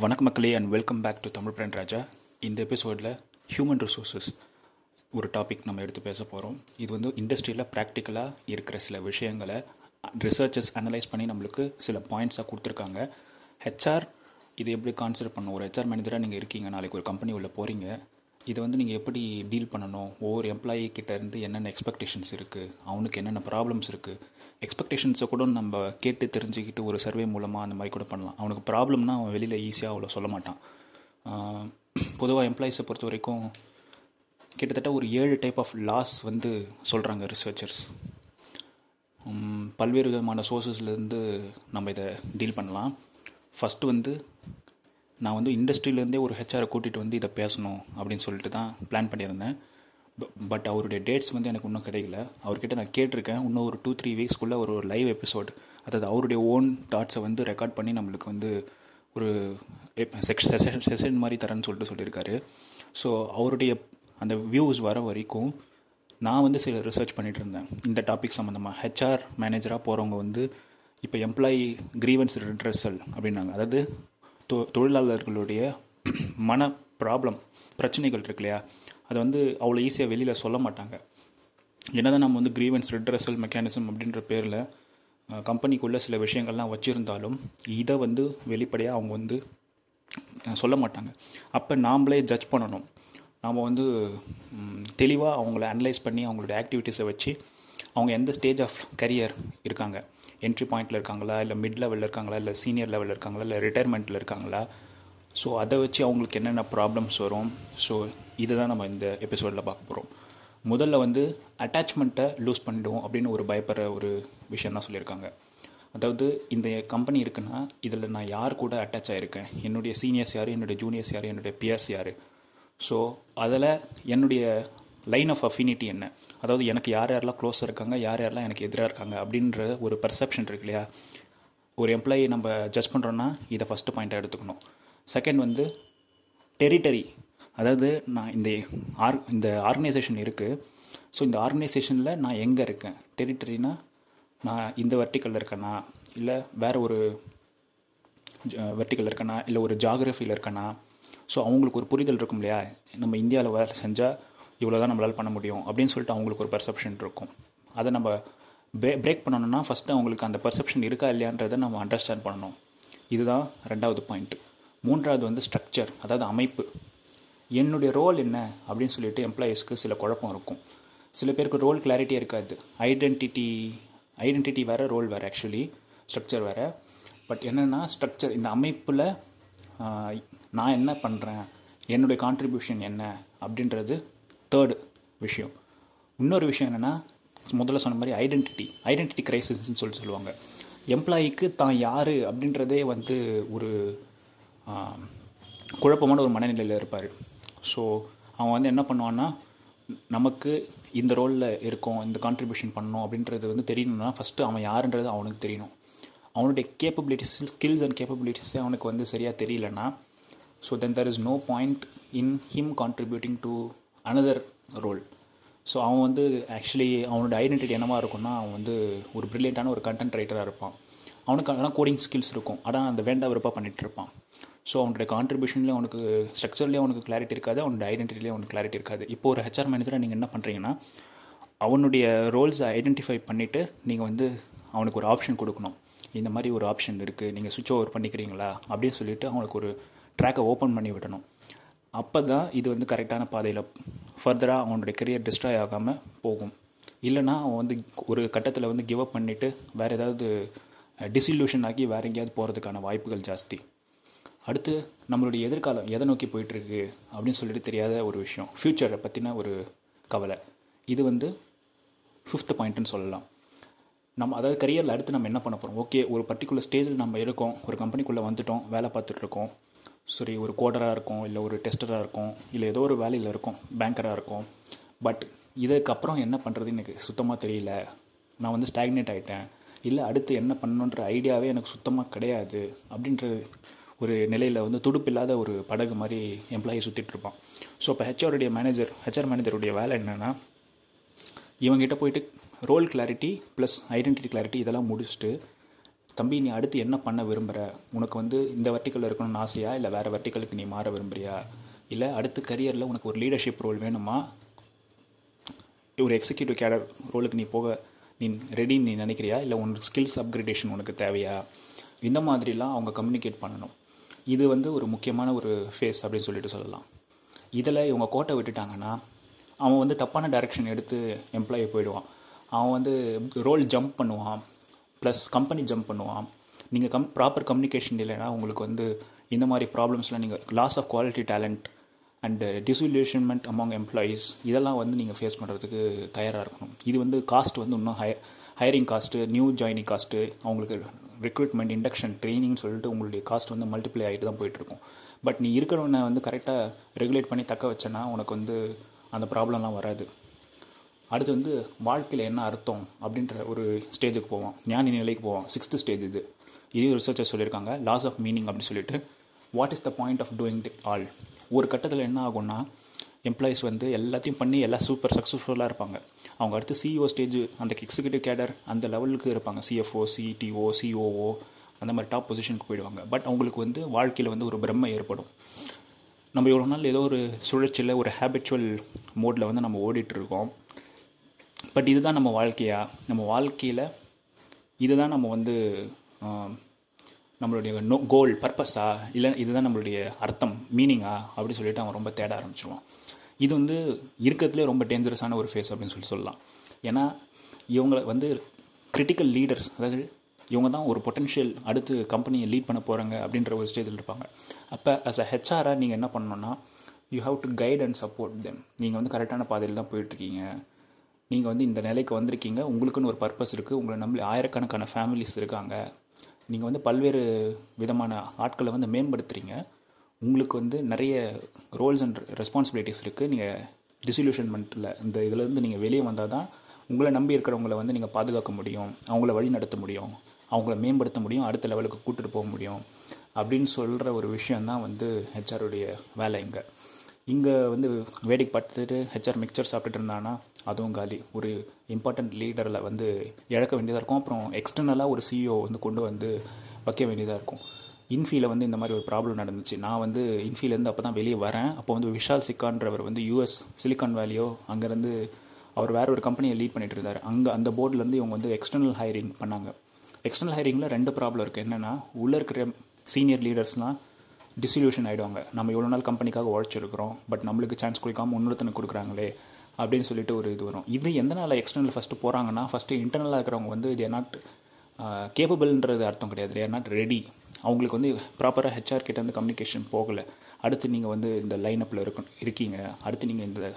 வணக்க மக்களே and welcome back to Tamil brand Raja இந்த எபிசோடில் ஹியூமன் ரிசோர்ஸஸ் ஒரு டாபிக் நம்ம எடுத்து பேச போகிறோம் இது வந்து இண்டஸ்ட்ரியில் ப்ராக்டிக்கலாக இருக்கிற சில விஷயங்களை ரிசர்ச்சஸ் அனலைஸ் பண்ணி நம்மளுக்கு சில பாயிண்ட்ஸாக கொடுத்துருக்காங்க. ஹெச்ஆர் இது எப்படி கான்சிடர் பண்ணும் ஒரு ஹெச்ஆர் மேனேஜராக நீங்கள் இருக்கீங்க நாளைக்கு ஒரு கம்பெனி உள்ள போகிறீங்க இதை வந்து நீங்கள் எப்படி டீல் பண்ணணும்? ஒவ்வொரு எம்ப்ளாயி கிட்டேருந்து என்னென்ன எக்ஸ்பெக்டேஷன்ஸ் இருக்குது அவனுக்கு என்னென்ன ப்ராப்ளம்ஸ் இருக்குது எக்ஸ்பெக்டேஷன்ஸை கூட நம்ம கேட்டு தெரிஞ்சுக்கிட்டு ஒரு சர்வே மூலமாக அந்த மாதிரி கூட பண்ணலாம். அவனுக்கு ப்ராப்ளம்னா அவன் வெளியில் ஈஸியாக அவ்வளோ சொல்ல மாட்டான். பொதுவாக எம்ப்ளாயிஸை பொறுத்த வரைக்கும் கிட்டத்தட்ட ஒரு ஏழு டைப் ஆஃப் லாஸ் வந்து சொல்கிறாங்க ரிசர்ச்சர்ஸ் பல்வேறு விதமான சோர்ஸஸ்லேருந்து நம்ம இதை டீல் பண்ணலாம். ஃபஸ்ட்டு வந்து நான் வந்து இண்டஸ்ட்ரியிலேருந்தே ஒரு ஹெச்ஆரை கூட்டிகிட்டு வந்து இதை பேசணும் அப்படின்னு சொல்லிட்டு தான் பிளான் பண்ணியிருந்தேன். பட் அவருடைய டேட்ஸ் வந்து எனக்கு இன்னும் கிடைக்கல. அவர்கிட்ட நான் கேட்டிருக்கேன். இன்னும் ஒரு டூ த்ரீ வீக்ஸ்க்குள்ளே ஒரு லைவ் எபிசோட் அதாவது அவருடைய ஓன் தாட்ஸை வந்து ரெக்கார்ட் பண்ணி நம்மளுக்கு வந்து ஒரு செஷன் மாதிரி தரேன்னு சொல்லிட்டு சொல்லியிருக்காரு. ஸோ அவருடைய அந்த வியூஸ் வர வரைக்கும் நான் வந்து சில ரிசர்ச் பண்ணிகிட்டு இருந்தேன். இந்த டாபிக் சம்மந்தமாக ஹெச்ஆர் மேனேஜராக போகிறவங்க வந்து இப்போ எம்ப்ளாயி கிரீவன்ஸ் ரிட்ரெசல் அப்படின்னாங்க. அதாவது தொ தொழிலாளர்களுடைய மன ப்ராப்ளம் பிரச்சனைகள் இருக்கு இல்லையா? அதை வந்து அவ்வளோ ஈஸியாக வெளியில் சொல்ல மாட்டாங்க. என்னதான் நம்ம வந்து கிரீவன்ஸ் ரிட்ரஸல் மெக்கானிசம் அப்படின்ற பேரில் கம்பெனிக்குள்ளே சில விஷயங்கள்லாம் வச்சுருந்தாலும் இதை வந்து வெளிப்படையாக அவங்க வந்து சொல்ல மாட்டாங்க. அப்போ நாம்ளே ஜட்ஜ் பண்ணணும். நாம் வந்து தெளிவாக அவங்கள அனலைஸ் பண்ணி அவங்களோட ஆக்டிவிட்டீஸை வச்சு அவங்க எந்த ஸ்டேஜ் ஆஃப் கரியர் இருக்காங்க. என்ட்ரி பாயிண்டில் இருக்காங்களா? இல்லை மிட் லெவலில் இருக்காங்களா? இல்லை சீனியர் லெவலில் இருக்காங்களா? இல்லை ரிட்டையர்மெண்ட்டில் இருக்காங்களா? ஸோ அதை வச்சு அவங்களுக்கு என்னென்ன ப்ராப்ளம்ஸ் வரும்? ஸோ இதை தான் நம்ம இந்த எபிசோடில் பார்க்க போகிறோம் முதல்ல வந்து அட்டாச்மெண்ட்டை லூஸ் பண்ணிடுவோம் அப்படின்னு ஒரு பயப்படுற ஒரு விஷயம் தான் சொல்லியிருக்காங்க. அதாவது இந்த கம்பெனி இருக்குன்னா இதில் நான் யார் கூட அட்டாச் ஆகிருக்கேன் என்னுடைய சீனியர்ஸ் யார்? என்னுடைய ஜூனியர்ஸ் யார்? என்னுடைய பியர்ஸ் யார்? ஸோ அதில் என்னுடைய லைன் ஆஃப் அஃபினிட்டி என்ன? அதாவது எனக்கு யார் யாரெல்லாம் க்ளோஸாக இருக்காங்க யார் யாரெல்லாம் எனக்கு எதிராக இருக்காங்க அப்படின்ற ஒரு பர்செப்ஷன் இருக்கு இல்லையா? ஒரு எம்ப்ளாயி நம்ம ஜட்ஜ் பண்ணுறோன்னா இதை ஃபஸ்ட்டு பாயிண்ட்டாக எடுத்துக்கணும். செகண்ட் வந்து டெரிட்டரி அதாவது நான் இந்த ஆர் இந்த ஆர்கனைசேஷன் இருக்குது ஸோ இந்த ஆர்கனைசேஷனில் நான் எங்கே இருக்கேன்? டெரிட்டரினா நான் இந்த வெர்டிக்கலில் இருக்கேனா? இல்லை வேறு ஒரு வெர்டிக்கலில் இருக்கேனா? இல்லை ஒரு ஜாகிரஃபியில் இருக்கேனா? ஸோ அவங்களுக்கு ஒரு புரிதல் இருக்கும் இல்லையா? நம்ம இந்தியாவில் வேலை செஞ்சால் இவ்வளோ தான் நம்மளால் பண்ண முடியும் அப்படின்னு சொல்லிட்டு அவங்களுக்கு ஒரு பர்செப்ஷன் இருக்கும். அதை நம்ம பிரே பிரேக் பண்ணணும்னா ஃபஸ்ட்டு அவங்களுக்கு அந்த பர்செப்ஷன் இருக்கா இல்லையான்றதை நம்ம அண்டர்ஸ்டாண்ட் பண்ணணும். இதுதான் ரெண்டாவது பாயிண்ட்டு மூன்றாவது வந்து ஸ்ட்ரக்சர் அதாவது அமைப்பு. என்னுடைய ரோல் என்ன அப்படின்னு சொல்லிட்டு எம்ப்ளாயீஸ்க்கு சில குழப்பம் இருக்கும். சில பேருக்கு ரோல் கிளாரிட்டியாக இருக்காது. ஐடென்டிட்டி ஐடென்டிட்டி வேறு ரோல் வேறு. ஆக்சுவலி ஸ்ட்ரக்சர் வேறு. பட் என்னென்னா ஸ்ட்ரக்சர் இந்த அமைப்பில் நான் என்ன பண்ணுறேன் என்னுடைய கான்ட்ரிபியூஷன் என்ன? அப்படின்றது தேர்டு விஷயம். இன்னொரு விஷயம் என்னென்னா முதல்ல சொன்ன மாதிரி ஐடென்டிட்டி ஐடென்டிட்டி கிரைசிஸ்ன்னு சொல்லி சொல்லுவாங்க. எம்ப்ளாயிக்கு தான் யார் அப்படின்றதே வந்து ஒரு குழப்பமான ஒரு மனநிலையில் இருப்பார். ஸோ அவன் வந்து என்ன பண்ணுவான்னா நமக்கு இந்த ரோலில் இருக்கோம் இந்த கான்ட்ரிபியூஷன் பண்ணணும் அப்படின்றது வந்து தெரியணும்னா ஃபஸ்ட்டு அவன் யாருன்றது அவனுக்கு தெரியணும். அவனுடைய கேப்பபிலிட்டிஸ் ஸ்கில்ஸ் அண்ட் கேப்பபிலிட்டிஸே அவனுக்கு வந்து சரியாக தெரியலன்னா so then there is no point in him contributing to another role so அவன் வந்து ஆக்சுவலி அவனோட ஐடென்டிட்டி என்னவாக இருக்கும்னா அவன் வந்து ஒரு ப்ரில்லியண்ட்டான ஒரு கண்டென்ட் ரைட்டராக இருப்பான். அவனுக்கு அதெல்லாம் கோடிங் ஸ்கில்ஸ் இருக்கும். ஆனால் அந்த வேண்டா விருப்பாக பண்ணிகிட்டு இருப்பான். ஸோ அவனுடைய கான்ட்ரிபியூஷன்லேயும் அவனுக்கு ஸ்ட்ரக்சர்லேயும் அவனுக்கு கிளாரிட்டி இருக்காது. அவனோட ஐடென்டிட்டிலேயும் அவனுக்கு கிளாரிட்டி இருக்காது. இப்போ ஒரு ஹெச்ஆர் மேனேஜராக நீங்கள் என்ன பண்ணுறீங்கன்னா அவனுடைய ரோல்ஸை ஐடென்டிஃபை பண்ணிவிட்டு நீங்கள் வந்து அவனுக்கு ஒரு ஆப்ஷன் கொடுக்கணும். இந்த மாதிரி ஒரு ஆப்ஷன் இருக்குது நீங்கள் சுவிட்ச் ஓவர் பண்ணிக்கிறீங்களா? அப்படின்னு சொல்லிட்டு அவனுக்கு ஒரு ட்ராக்கை ஓப்பன் பண்ணி விடணும். அப்போ தான் இது வந்து கரெக்டான பாதையில் ஃபர்தராக அவனுடைய கெரியர் டிஸ்ட்ராய் ஆகாமல் போகும். இல்லைனா அவன் வந்து ஒரு கட்டத்தில் வந்து கிவ் அப் பண்ணிவிட்டு வேறு ஏதாவது டிசில்யூஷன் ஆகி வேறு எங்கேயாவது போகிறதுக்கான வாய்ப்புகள் ஜாஸ்தி. அடுத்து நம்மளுடைய எதிர்காலம் எதை நோக்கி போயிட்டுருக்கு அப்படின்னு சொல்லிட்டு தெரியாத ஒரு விஷயம். ஃப்யூச்சரை பற்றின ஒரு கவலை. இது வந்து ஃபிஃப்த் பாயிண்ட்டுன்னு சொல்லலாம். நம்ம அதாவது கரியரில் அடுத்து நம்ம என்ன பண்ண போகிறோம் ஓகே ஒரு பர்டிகுலர் ஸ்டேஜில் நம்ம இருக்கோம். ஒரு கம்பெனிக்குள்ளே வந்துட்டோம். வேலை பார்த்துட்ருக்கோம் சரி ஒரு கோடராக இருக்கும் இல்லை ஒரு டெஸ்டராக இருக்கும் இல்லை ஏதோ ஒரு வேலையில் இருக்கும் பேங்கராக இருக்கும். பட் இதுக்கப்புறம் என்ன பண்ணுறது எனக்கு சுத்தமாக தெரியல. நான் வந்து ஸ்டாக்னேட் ஆகிட்டேன் இல்லை அடுத்து என்ன பண்ணணுன்ற ஐடியாவே எனக்கு சுத்தமாக கிடையாது அப்படின்ற ஒரு நிலையில் வந்து துடுப்பில்லாத ஒரு படகு மாதிரி எம்ப்ளாயி சுற்றிட்டுருப்பான் ஸோ இப்போ ஹெச்ஆருடைய மேனேஜர் ஹெச்ஆர் மேனேஜருடைய வேலை என்னென்னா இவங்ககிட்ட போயிட்டு role clarity plus identity clarity இதெல்லாம் முடிச்சுட்டு தம்பி நீ அடுத்து என்ன பண்ண விரும்புகிற உனக்கு வந்து இந்த வெர்டிக்கல் இருக்கணும்னு ஆசையா? இல்லை வேறு வெர்டிக்கலுக்கு நீ மாற விரும்புறியா? இல்லை அடுத்து கரியரில் உனக்கு ஒரு லீடர்ஷிப் ரோல் வேணுமா? ஒரு எக்ஸிக்யூட்டிவ் கேடர் ரோலுக்கு நீ போக நீ ரெடின்னு நீ நினைக்கிறியா? இல்லை உனக்கு ஸ்கில்ஸ் அப்கிரேடேஷன் உனக்கு தேவையா? இந்த மாதிரிலாம் அவங்க கம்யூனிகேட் பண்ணணும். இது வந்து ஒரு முக்கியமான ஒரு ஃபேஸ் அப்படின்னு சொல்லிட்டு சொல்லலாம். இதில் இவங்க கோட்டை விட்டுட்டாங்கன்னா அவன் வந்து தப்பான டைரெக்ஷன் எடுத்து எம்ப்ளாயி போயிடுவான். அவன் வந்து ரோல் ஜம்ப் பண்ணுவான். ப்ளஸ் கம்பெனி ஜம்ப் பண்ணுவான். நீங்கள் கம் ப்ராப்பர் கம்யூனிகேஷன் இல்லைன்னா உங்களுக்கு வந்து இந்த மாதிரி ப்ராப்ளம்ஸ்லாம் நீங்கள் loss of quality talent and disillusionment among employees இதெல்லாம் வந்து நீங்கள் ஃபேஸ் பண்ணுறதுக்கு தயாராக இருக்கணும். இது வந்து காஸ்ட் வந்து இன்னும் high hiring cost new joining cost அவங்களுக்கு ரெக்ரூட்மெண்ட் இண்டக்ஷன் ட்ரைனிங்னு சொல்லிட்டு உங்களுடைய காஸ்ட் வந்து மல்டிப்ளை ஆகிட்டு தான் போயிட்டுருக்கும் பட் நீ இருக்கிறவனை வந்து கரெக்டாக ரெகுலேட் பண்ணி தக்க வச்சேன்னா உனக்கு வந்து அந்த ப்ராப்ளம்லாம் வராது. அடுத்து வந்து வாழ்க்கையில் என்ன அர்த்தம் அப்படின்ற ஒரு ஸ்டேஜுக்கு போவோம். ஞானி நிலைக்கு போவோம். சிக்ஸ்த்து ஸ்டேஜ் இது. இது ரிசர்ச்சர் சொல்லியிருக்காங்க. லாஸ் ஆஃப் மீனிங் அப்படின்னு சொல்லிட்டு. What is the point of doing the all ஒரு கட்டத்தில் என்ன ஆகும்னா எம்ப்ளாயிஸ் வந்து எல்லாத்தையும் பண்ணி எல்லாம் சூப்பர் சக்ஸஸ்ஃபுல்லாக இருப்பாங்க. அவங்க அடுத்து சிஇஓ ஸ்டேஜ் அந்த எக்ஸிக்யூட்டிவ் கேடர் அந்த லெவலுக்கு இருப்பாங்க. சிஎஃப்ஓ சிடிஓ சிஓஓ அந்த மாதிரி டாப் பொசிஷனுக்கு போயிடுவாங்க. பட் அவங்களுக்கு வந்து வாழ்க்கையில் வந்து ஒரு பிரம்மை ஏற்படும். நம்ம இவ்வளோ நாள் ஏதோ ஒரு சுழற்சியில் ஒரு ஹேபிச்சுவல் மோடில் வந்து நம்ம ஓடிட்டுருக்கோம் பட் இதுதான் நம்ம வாழ்க்கையா? நம்ம வாழ்க்கையில் இதுதான் நம்ம வந்து நம்மளுடைய நோ கோல் பர்பஸா இல்லை இதுதான் நம்மளுடைய அர்த்தம் மீனிங்கா அப்படின்னு சொல்லிட்டு அவன் ரொம்ப தேட ஆரம்பிச்சிருவான். இது வந்து இருக்கிறதுலே ரொம்ப டேஞ்சரஸான ஒரு ஃபேஸ் அப்படின்னு சொல்லி சொல்லலாம். ஏன்னா இவங்களை வந்து கிரிட்டிக்கல் லீடர்ஸ் அதாவது இவங்க தான் ஒரு பொட்டென்ஷியல் அடுத்து கம்பெனியை லீட் பண்ண போகிறாங்க அப்படின்ற ஒரு ஸ்டேஜில் இருப்பாங்க. அப்போ அஸ் அ ஹெச்ஆராக நீங்கள் என்ன பண்ணணும்னா you have to guide and support them நீங்கள் வந்து கரெக்டான பாதையில் தான் போயிட்டுருக்கீங்க நீங்கள் வந்து இந்த நிலைக்கு வந்திருக்கீங்க. உங்களுக்குன்னு ஒரு பர்பஸ் இருக்குது உங்களை நம்பி ஆயிரக்கணக்கான ஃபேமிலிஸ் இருக்காங்க. நீங்கள் வந்து பல்வேறு விதமான ஆட்களை வந்து மேம்படுத்துகிறீங்க உங்களுக்கு வந்து நிறைய ரோல்ஸ் அண்ட் ரெஸ்பான்சிபிலிட்டிஸ் இருக்குது நீங்கள் டிசல்யூஷன்மெண்ட்டில் இந்த இதுலேருந்து நீங்கள் வெளியே வந்தால் தான் உங்களை நம்பி இருக்கிறவங்கள வந்து நீங்கள் பாதுகாக்க முடியும். அவங்கள வழி நடத்த முடியும். அவங்கள மேம்படுத்த முடியும். அடுத்த லெவலுக்கு கூட்டிகிட்டு போக முடியும். அப்படின்னு சொல்கிற ஒரு விஷயந்தான் வந்து ஹெச்ஆருடைய வேலை இங்கே. இங்கே வந்து வேடிக்கை பார்த்துட்டு ஹெச்ஆர் மிக்சர் சாப்பிட்டுட்டு இருந்தானா அதுவும் காலி. ஒரு இம்பார்ட்டண்ட் லீடரில் வந்து இழக்க வேண்டியதாக இருக்கும். அப்புறம் எக்ஸ்டர்னலாக ஒரு சிஇஓ வந்து கொண்டு வந்து வைக்க வேண்டியதாக இருக்கும். இன்ஃபீல வந்து இந்த மாதிரி ஒரு ப்ராப்ளம் நடந்துச்சு. நான் வந்து இன்ஃபீலேருந்து அப்போ தான் வெளியே வரேன். அப்போ வந்து விஷால் சிக்கான்றவர் வந்து யூஎஸ் சிலிக்கான் வேலியோ அங்கேருந்து அவர் வேற ஒரு கம்பெனியை லீட் பண்ணிட்டு இருந்தார். அங்கே அந்த போர்ட்லேருந்து இவங்க வந்து எக்ஸ்டர்னல் ஹைரிங் பண்ணாங்க. எக்ஸ்டர்னல் ஹைரிங்கில் ரெண்டு ப்ராப்ளம் இருக்குது என்னென்னா உள்ளே இருக்கிற சீனியர் லீடர்ஸ்லாம் டிசல்யூஷன் ஆகிடுவாங்க நம்ம எவ்வளோ நாள் கம்பெனிக்காக உழைச்சிருக்கிறோம் பட் நம்மளுக்கு சான்ஸ் கொடுக்காம இன்னொருத்தனுக்கு கொடுக்குறாங்களே அப்படின்னு சொல்லிட்டு ஒரு இது வரும். இது எந்த நாளில் எக்ஸ்டர்னல் ஃபஸ்ட்டு போகிறாங்கன்னா ஃபஸ்ட்டு இன்டர்னலாக இருக்கிறவங்க வந்து இது நாட் கேப்பபிள்ன்றது அர்த்தம் கிடையாது. தேர் நாட் ரெடி அவங்களுக்கு வந்து ப்ராப்பராக ஹெச்ஆர் கிட்ட இருந்து கம்யூனிகேஷன் போகலை. அடுத்து நீங்கள் வந்து இந்த லைனப்பில் இருக்க இருக்கீங்க. அடுத்து நீங்கள் இந்த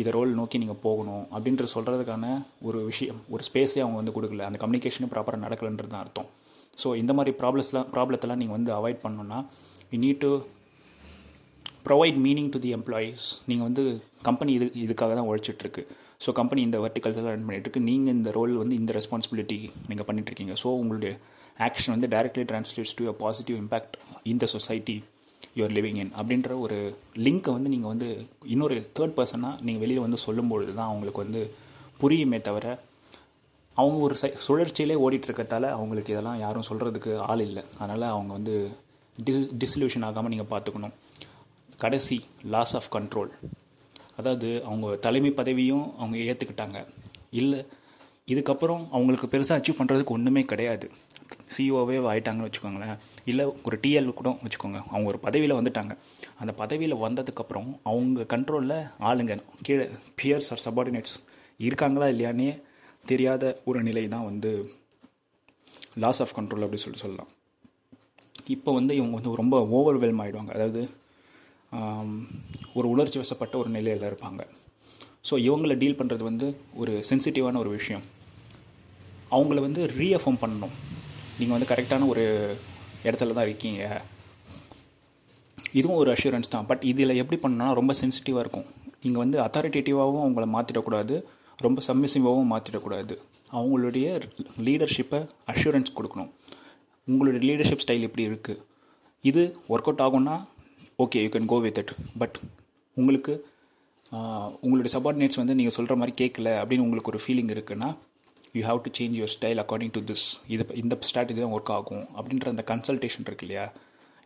இதை ரோல் நோக்கி நீங்கள் போகணும் அப்படின்ற சொல்கிறதுக்கான ஒரு விஷயம் ஒரு ஸ்பேஸே அவங்க வந்து கொடுக்கல. அந்த கம்யூனிகேஷனும் ப்ராப்பராக நடக்கலைன்றது தான் அர்த்தம். ஸோ இந்த மாதிரி ப்ராப்ளம்ஸ்லாம் ப்ராப்ளத்தெல்லாம் நீங்கள் வந்து அவாய்ட் பண்ணணுன்னா you need to provide meaning to the employees நீங்கள் வந்து கம்பெனி இது இதுக்காக தான் உழைச்சிட்ருக்கு. ஸோ கம்பெனி இந்த வெர்டிகல்ஸ் எல்லாம் ரன் பண்ணிகிட்ருக்கு நீங்கள் இந்த ரோல் வந்து இந்த ரெஸ்பான்சிபிலிட்டி நீங்கள் பண்ணிகிட்ருக்கீங்க ஸோ உங்களுடைய ஆக்ஷன் வந்து directly translates to a positive impact in the society you're living in அப்படின்ற ஒரு லிங்க்கை வந்து நீங்கள் வந்து இன்னொரு தேர்ட் பர்சனாக நீங்கள் வெளியில் வந்து சொல்லும்பொழுது தான் அவங்களுக்கு வந்து புரியுமே தவிர அவங்க ஒரு சை சுழற்சியிலே ஓடிட்டு இருக்கத்தால அவங்களுக்கு இதெல்லாம் யாரும் சொல்கிறதுக்கு ஆள் இல்லை. அதனால் அவங்க வந்து டி டிசல்யூஷன் ஆகாமல் நீங்கள் பார்த்துக்கணும். கடைசி லாஸ் ஆஃப் கண்ட்ரோல் அதாவது அவங்க தலைமை பதவியும் அவங்க ஏற்றுக்கிட்டாங்க இல்லை இதுக்கப்புறம் அவங்களுக்கு பெருசாக அச்சீவ் பண்ணுறதுக்கு ஒன்றுமே கிடையாது. சிஓவே ஆகிட்டாங்கன்னு வச்சுக்கோங்களேன். இல்லை ஒரு டிஎல் கூட வச்சுக்கோங்க. அவங்க ஒரு பதவியில் வந்துட்டாங்க. அந்த பதவியில் வந்ததுக்கப்புறம் அவங்க கண்ட்ரோலில் ஆளுங்க கீழே பியர்ஸ் ஆர் சபார்டினேட்ஸ் இருக்காங்களா இல்லையானே தெரியாத ஒரு நிலை தான் வந்து லாஸ் ஆஃப் கண்ட்ரோல் அப்படி சொல்லிட்டு சொல்லலாம். இப்போ வந்து இவங்க வந்து ரொம்ப ஓவர்வெல்ம் ஆகிடுவாங்க அதாவது ஒரு உணர்ச்சி வசப்பட்ட ஒரு நிலையில் இருப்பாங்க. ஸோ இவங்கள டீல் பண்ணுறது வந்து ஒரு சென்சிட்டிவான ஒரு விஷயம். அவங்கள வந்து ரீஅஃபர்ம் பண்ணணும். நீங்கள் வந்து கரெக்டான ஒரு இடத்துல தான் இருக்கீங்க. இதுவும் ஒரு அஷூரன்ஸ் தான். பட் இதில் எப்படி பண்ணணும்னா ரொம்ப சென்சிட்டிவாக இருக்கும். நீங்கள் வந்து அத்தாரிட்டேட்டிவாகவும் அவங்கள மாற்றிடக்கூடாது ரொம்ப சப்மிசிவாகவும் மாற்றிடக்கூடாது அவங்களுடைய லீடர்ஷிப்பை அஷூரன்ஸ் கொடுக்கணும். உங்களுடைய லீடர்ஷிப் ஸ்டைல் எப்படி இருக்குது இது ஒர்க் அவுட் ஆகும்னா okay you can go with it but உங்களுக்கு உங்களுடைய சபார்டினேட்ஸ் வந்து நீங்கள் சொல்கிற மாதிரி கேட்கல அப்படின்னு உங்களுக்கு ஒரு ஃபீலிங் இருக்குன்னா you have to change your style according to this இது இந்த ஸ்ட்ராட்டஜி தான் ஒர்க் ஆகும் அப்படின்ற அந்த கன்சல்டேஷன் இருக்கு இல்லையா?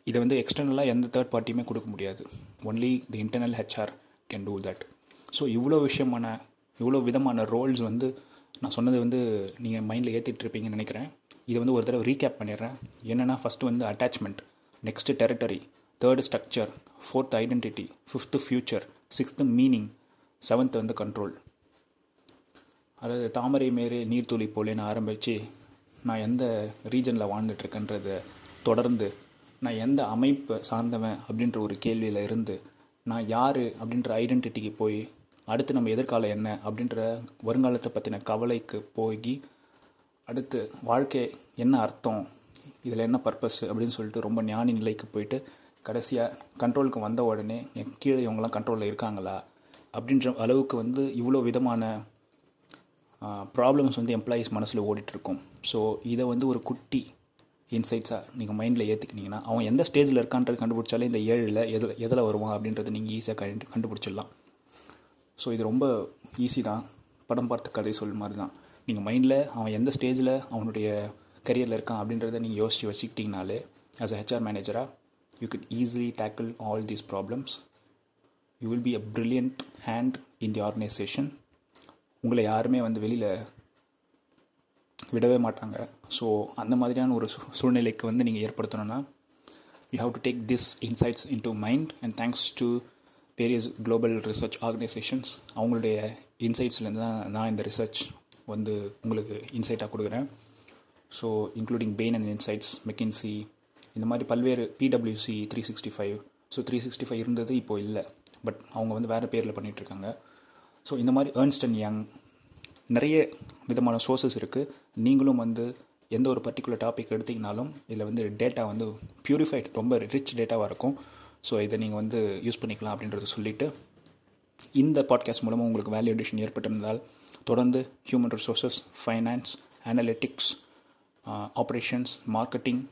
இதை வந்து எக்ஸ்டர்னலாக எந்த தேர்ட் பார்ட்டியுமே கொடுக்க முடியாது. Only the internal HR can do that so இவ்வளோ விஷயமான இவ்வளோ விதமான ரோல்ஸ் வந்து நான் சொன்னது வந்து நீங்கள் மைண்டில் ஏற்றிட்டு இருப்பீங்கன்னு நினைக்கிறேன். இதை வந்து ஒரு தடவை ரீகேப் பண்ணிடுறேன். என்னென்னா ஃபஸ்ட்டு வந்து attachment next territory third structure fourth identity fifth future sixth meaning seventh வந்து கண்ட்ரோல் அதாவது தாமரை மேரே நீர்த்துளி போலேன்னு ஆரம்பித்து நான் எந்த ரீஜனில் வாழ்ந்துட்டுருக்கேன்றத தொடர்ந்து நான் எந்த அமைப்பு சார்ந்தவன் அப்படின்ற ஒரு கேள்வியில் இருந்து நான் யார் அப்படின்ற ஐடென்டிட்டிக்கு போய் அடுத்து நம்ம எதிர்காலம் என்ன அப்படின்ற வருங்காலத்தை பற்றின கவலைக்கு போய் அடுத்து வாழ்க்கை என்ன அர்த்தம் இதில் என்ன பர்பஸ் அப்படின்னு சொல்லிட்டு ரொம்ப ஞானி நிலைக்கு போயிட்டு கடைசியாக கண்ட்ரோலுக்கு வந்த உடனே என் கீழே இவங்கெல்லாம் கண்ட்ரோலில் இருக்காங்களா? அப்படின்ற அளவுக்கு வந்து இவ்வளோ விதமான ப்ராப்ளம்ஸ் வந்து எம்ப்ளாயீஸ் மனசில் ஓடிட்டுருக்கும். ஸோ இதை வந்து ஒரு குட்டி இன்சைட்ஸாக நீங்கள் மைண்டில் ஏற்றுக்கினீங்கன்னா அவன் எந்த ஸ்டேஜில் இருக்கான்றது கண்டுபிடிச்சாலே இந்த ஏழில் எதில் எதில் வருவான் அப்படின்றது நீங்கள் ஈஸியாக கண்டு கண்டுபிடிச்சிடலாம். ஸோ இது ரொம்ப ஈஸி தான். படம் பார்த்த கதை சொல் மாதிரி தான். நீங்கள் மைண்டில் அவன் எந்த ஸ்டேஜில் அவனுடைய கரியரில் இருக்கான் அப்படின்றத நீங்கள் யோசித்து வச்சுக்கிட்டிங்கனாலே ஆஸ் அ ஹெச்ஆர் மேனேஜராக you could easily tackle all these problems you will be a brilliant hand in the organisation உங்களை யாருமே வந்து வெளியில் விடவே மாட்டாங்க. ஸோ அந்த மாதிரியான ஒரு சூ- சூழ்நிலைக்கு வந்து நீங்கள் ஏற்படுத்தணும்னா you have to take this insights in to mind and thanks to various global research organisations அவங்களுடைய இன்சைட்ஸ்லேருந்து தான் நான் இந்த ரிசர்ச் வந்து உங்களுக்கு இன்சைட்டாக கொடுக்குறேன். So including Bain and insights McKinsey இந்த மாதிரி பல்வேறு PWC three sixty five so three sixty five இருந்தது இப்போ இல்லை. பட் அவங்க வந்து வேறு பேரில் பண்ணிகிட்ருக்காங்க ஸோ இந்த மாதிரி ஏர்ன்ஸ்ட் அண்ட் யங் நிறைய விதமான சோர்சஸ் இருக்குது நீங்களும் வந்து எந்த ஒரு பர்டிகுலர் டாபிக் எடுத்தீங்கனாலும் இதில் வந்து டேட்டா வந்து ப்யூரிஃபைட் ரொம்ப ரிச் டேட்டாவாக இருக்கும். ஸோ இதை நீங்கள் வந்து யூஸ் பண்ணிக்கலாம் அப்படின்றத சொல்லிவிட்டு இந்த பாட்காஸ்ட் மூலமாக உங்களுக்கு வேல்யூ அடிஷன் ஏற்பட்டிருந்தால் தொடர்ந்து human resources finance analytics operations marketing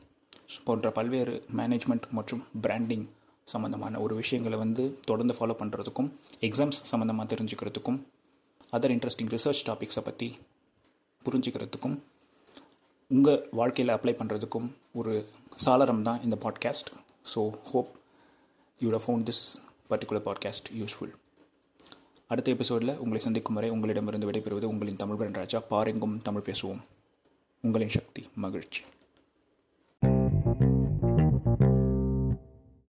போன்ற பல்வேறு மேனேஜ்மெண்ட் மற்றும் பிராண்டிங் சம்மந்தமான ஒரு விஷயங்களை வந்து தொடர்ந்து ஃபாலோ பண்ணுறதுக்கும் எக்ஸாம்ஸ் சம்மந்தமாக தெரிஞ்சுக்கிறதுக்கும் அதர் இன்ட்ரெஸ்டிங் ரிசர்ச் டாபிக்ஸை பற்றி புரிஞ்சுக்கிறதுக்கும் உங்கள் வாழ்க்கையில் அப்ளை பண்ணுறதுக்கும் ஒரு சாளரம் தான் இந்த podcast so hope you found this particular podcast useful அடுத்த எபிசோடில் உங்களை சந்திக்கும் வரை உங்களிடமிருந்து விடைபெறுவது உங்களின் தமிழ் ராஜா. பாருங்கும் தமிழ் பேசுவோம். உங்களின் சக்தி மகிழ்ச்சி.